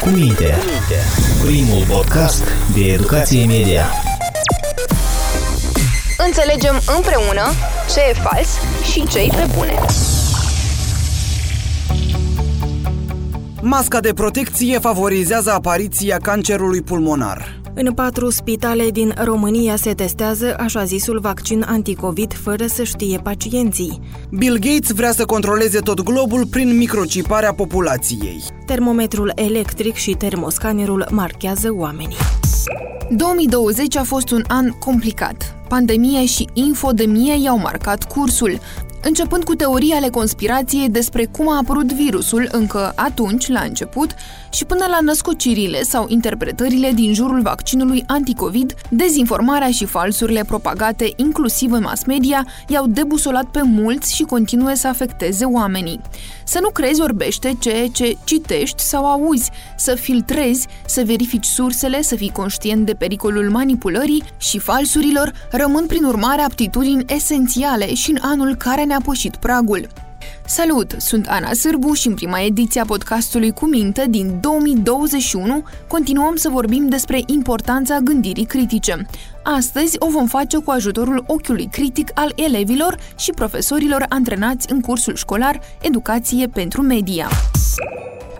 cu minte. Primul podcast de educație media. Înțelegem împreună ce e fals și ce e pe bune. Masca de protecție favorizează apariția cancerului pulmonar. În patru spitale din România se testează așa zisul vaccin anticovid fără să știe pacienții. Bill Gates vrea să controleze tot globul prin microciparea populației. Termometrul electric și termoscanerul marchează oamenii. 2020 a fost un an complicat. Pandemia și infodemie i-au marcat cursul începând cu teorii ale conspirației despre cum a apărut virusul încă atunci, la început, și până la născocirile sau interpretările din jurul vaccinului anticovid, dezinformarea și falsurile propagate inclusiv în mass media i-au debusolat pe mulți și continuă să afecteze oamenii. Să nu crezi orbește ceea ce citești sau auzi, să filtrezi, să verifici sursele, să fii conștient de pericolul manipulării și falsurilor, rămân prin urmare aptitudini esențiale și în anul care ne-a pășit pragul. Salut! Sunt Ana Sârbu și în prima ediție a podcastului Cu Minte din 2021 continuăm să vorbim despre importanța gândirii critice. Astăzi o vom face cu ajutorul ochiului critic al elevilor și profesorilor antrenați în cursul școlar Educație pentru Media.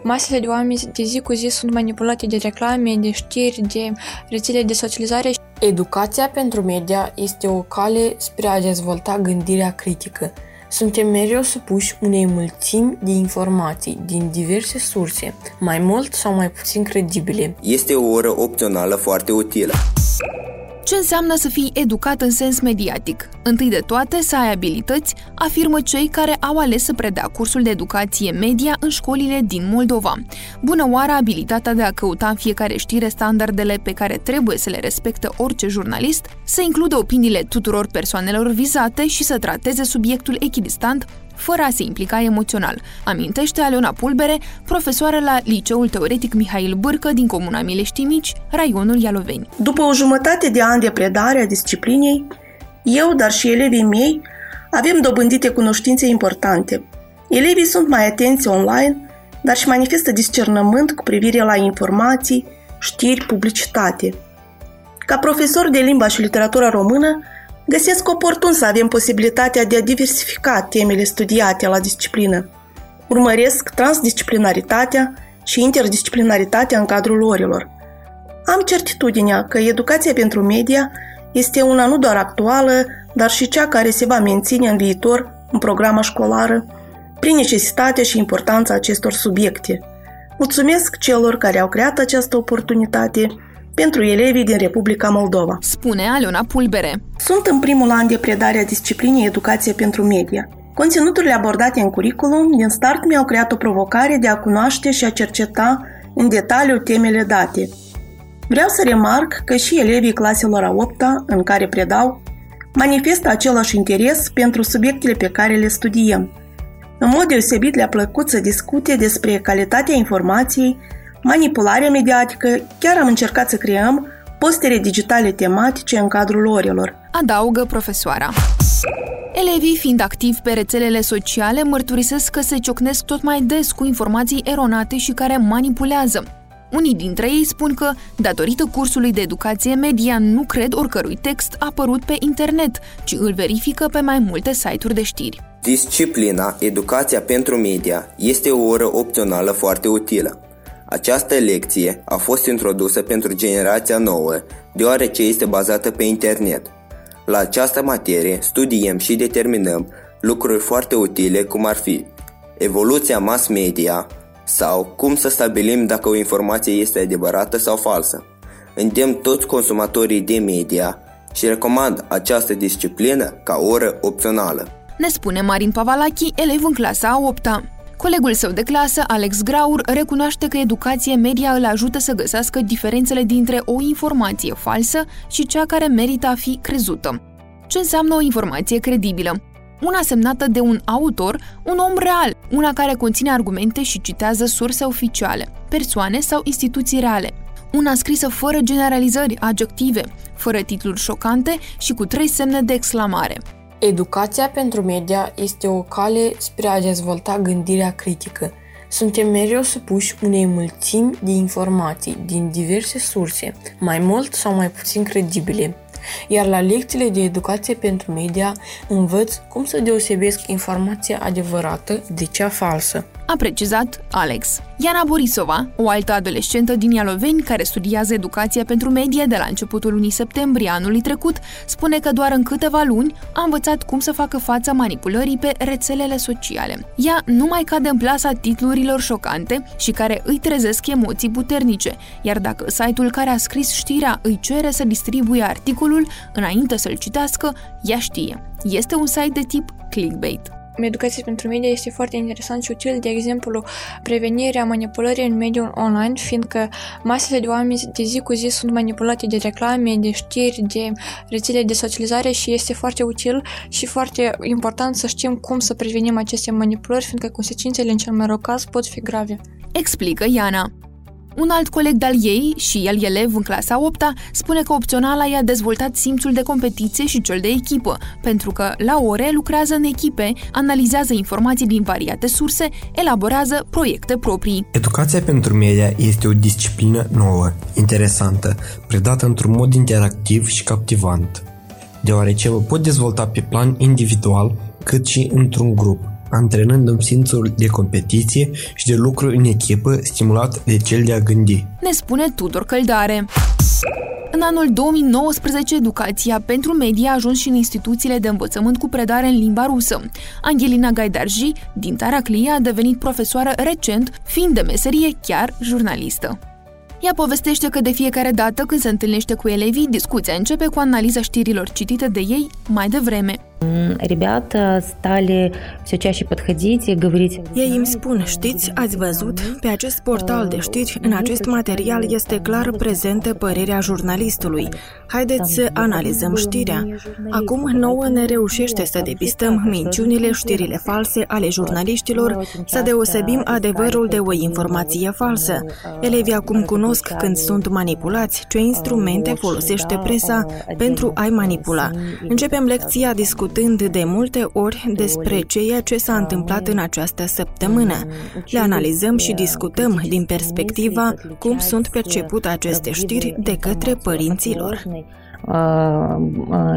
Masele de oameni de zi cu zi sunt manipulate de reclame, de știri, de rețele de socializare. Educația pentru media este o cale spre a dezvolta gândirea critică. Suntem mereu supuși unei mulțimi de informații din diverse surse, mai mult sau mai puțin credibile. Este o oră opțională foarte utilă. Ce înseamnă să fii educat în sens mediatic? Întâi de toate, să ai abilități, afirmă cei care au ales să predea cursul de educație media în școlile din Moldova. Bună oară abilitatea de a căuta în fiecare știre standardele pe care trebuie să le respectă orice jurnalist, să includă opiniile tuturor persoanelor vizate și să trateze subiectul echidistant fără a se implica emoțional, amintește Aleona Pulbere, profesoară la Liceul Teoretic Mihail Bârcă din Comuna Mileștii Mici, raionul Ialoveni. După o jumătate de ani de predare a disciplinei, eu, dar și elevii mei, avem dobândite cunoștințe importante. Elevii sunt mai atenți online, dar și manifestă discernământ cu privire la informații, știri, publicitate. Ca profesor de limba și literatura română, Găsesc oportun să avem posibilitatea de a diversifica temele studiate la disciplină. Urmăresc transdisciplinaritatea și interdisciplinaritatea în cadrul orilor. Am certitudinea că educația pentru media este una nu doar actuală, dar și cea care se va menține în viitor în programa școlară, prin necesitatea și importanța acestor subiecte. Mulțumesc celor care au creat această oportunitate pentru elevii din Republica Moldova. Spune Aleona Pulbere. Sunt în primul an de predare a disciplinei Educație pentru Media. Conținuturile abordate în curriculum din start mi-au creat o provocare de a cunoaște și a cerceta în detaliu temele date. Vreau să remarc că și elevii claselor a 8 în care predau manifestă același interes pentru subiectele pe care le studiem. În mod deosebit le-a plăcut să discute despre calitatea informației manipularea mediatică, chiar am încercat să creăm postere digitale tematice în cadrul orelor. Adaugă profesoara. Elevii, fiind activi pe rețelele sociale, mărturisesc că se ciocnesc tot mai des cu informații eronate și care manipulează. Unii dintre ei spun că, datorită cursului de educație media, nu cred oricărui text apărut pe internet, ci îl verifică pe mai multe site-uri de știri. Disciplina Educația pentru Media este o oră opțională foarte utilă. Această lecție a fost introdusă pentru generația nouă, deoarece este bazată pe internet. La această materie studiem și determinăm lucruri foarte utile cum ar fi evoluția mass media sau cum să stabilim dacă o informație este adevărată sau falsă. Îndemn toți consumatorii de media și recomand această disciplină ca oră opțională. Ne spune Marin Pavalachi, elev în clasa a 8 -a. Colegul său de clasă, Alex Graur, recunoaște că educație media îl ajută să găsească diferențele dintre o informație falsă și cea care merită a fi crezută. Ce înseamnă o informație credibilă? Una semnată de un autor, un om real, una care conține argumente și citează surse oficiale, persoane sau instituții reale. Una scrisă fără generalizări adjective, fără titluri șocante și cu trei semne de exclamare. Educația pentru media este o cale spre a dezvolta gândirea critică. Suntem mereu supuși unei mulțimi de informații din diverse surse, mai mult sau mai puțin credibile. Iar la lecțiile de educație pentru media învăț cum să deosebesc informația adevărată de cea falsă a precizat Alex. Iana Borisova, o altă adolescentă din Ialoveni care studiază educația pentru medie de la începutul lunii septembrie anului trecut, spune că doar în câteva luni a învățat cum să facă față manipulării pe rețelele sociale. Ea nu mai cade în plasa titlurilor șocante și care îi trezesc emoții puternice, iar dacă site-ul care a scris știrea îi cere să distribuie articolul înainte să-l citească, ea știe. Este un site de tip clickbait educație pentru media este foarte interesant și util, de exemplu, prevenirea manipulării în mediul online, fiindcă masele de oameni de zi cu zi sunt manipulate de reclame, de știri, de rețele de socializare și este foarte util și foarte important să știm cum să prevenim aceste manipulări, fiindcă consecințele în cel mai rău caz pot fi grave. Explică Iana. Un alt coleg de-al ei, și el elev în clasa 8 spune că opționala i-a dezvoltat simțul de competiție și cel de echipă, pentru că la ore lucrează în echipe, analizează informații din variate surse, elaborează proiecte proprii. Educația pentru media este o disciplină nouă, interesantă, predată într-un mod interactiv și captivant, deoarece vă pot dezvolta pe plan individual cât și într-un grup antrenând-mi simțul de competiție și de lucru în echipă stimulat de cel de a gândi. Ne spune Tudor Căldare. În anul 2019, educația pentru media a ajuns și în instituțiile de învățământ cu predare în limba rusă. Angelina Gaidarji, din Taraclia, a devenit profesoară recent, fiind de meserie chiar jurnalistă. Ea povestește că de fiecare dată când se întâlnește cu elevii, discuția începe cu analiza știrilor citite de ei mai devreme. Ребята стали все чаще подходить и говорить... Ei îmi spun, știți, ați văzut, pe acest portal de știri, în acest material este clar prezentă părerea jurnalistului. Haideți să analizăm știrea. Acum nouă ne reușește să depistăm minciunile, știrile false ale jurnaliștilor, să deosebim adevărul de o informație falsă. Elevii acum cunosc când sunt manipulați, ce instrumente folosește presa pentru a-i manipula. Începem lecția discutând discutând de multe ori despre ceea ce s-a întâmplat în această săptămână. Le analizăm și discutăm din perspectiva cum sunt percepute aceste știri de către părinților.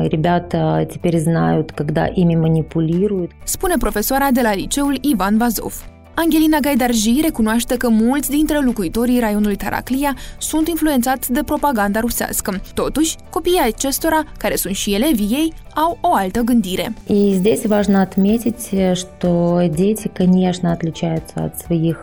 Ребята теперь знают, когда ими манипулируют. Spune profesoara de la liceul Ivan Vazov. Angelina Gaidarji recunoaște că mulți dintre locuitorii raionului Taraclia sunt influențați de propaganda rusească. Totuși, copiii acestora, care sunt și elevii ei, au o altă gândire. И здесь важно отметить, что дети, конечно, отличаются от своих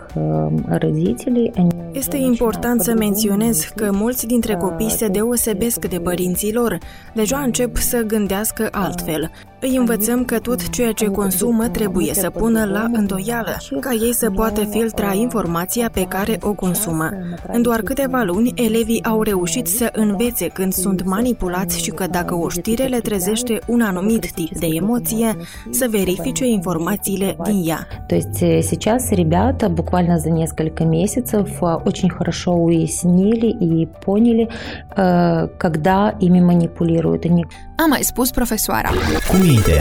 родителей. Este important să menționez că mulți dintre copii se deosebesc de părinții lor. Deja încep să gândească altfel. Îi învățăm că tot ceea ce consumă trebuie să pună la îndoială, ca ei să poată filtra informația pe care o consumă. În doar câteva luni, elevii au reușit să învețe când sunt manipulați și că dacă o știre le trezește un anumit tip de emoție, să verifice informațiile din ea. То есть сейчас ребята буквально за несколько месяцев очень хорошо уяснили и поняли, когда ими манипулируют. Они... A mai spus profesoara. Cu minte,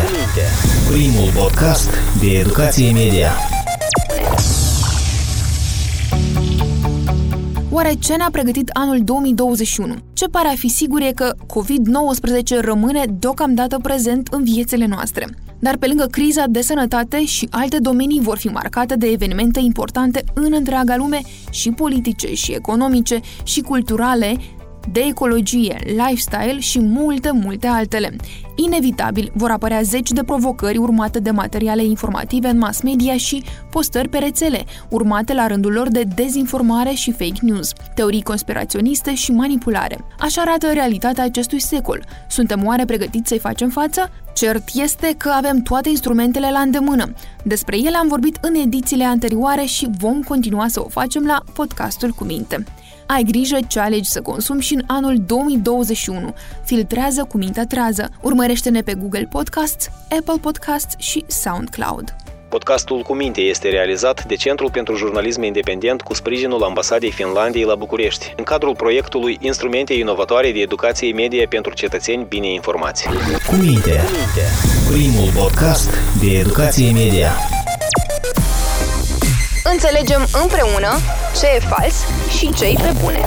primul podcast de educație media. Oare ce ne-a pregătit anul 2021? Ce pare a fi sigur e că COVID-19 rămâne deocamdată prezent în viețile noastre. Dar pe lângă criza de sănătate și alte domenii vor fi marcate de evenimente importante în întreaga lume și politice, și economice, și culturale, de ecologie, lifestyle și multe, multe altele. Inevitabil vor apărea zeci de provocări urmate de materiale informative în mass media și postări pe rețele, urmate la rândul lor de dezinformare și fake news, teorii conspiraționiste și manipulare. Așa arată realitatea acestui secol. Suntem oare pregătiți să-i facem față? Cert este că avem toate instrumentele la îndemână. Despre ele am vorbit în edițiile anterioare și vom continua să o facem la podcastul cu minte. Ai grijă ce alegi să consumi și în anul 2021. Filtrează cu mintea trează. Urmărește-ne pe Google Podcasts, Apple Podcasts și SoundCloud. Podcastul cu minte este realizat de Centrul pentru Jurnalism Independent cu sprijinul Ambasadei Finlandiei la București, în cadrul proiectului Instrumente inovatoare de educație media pentru cetățeni bine informați. Cu minte, primul podcast de educație media. Înțelegem împreună ce e fals și ce e pe bune.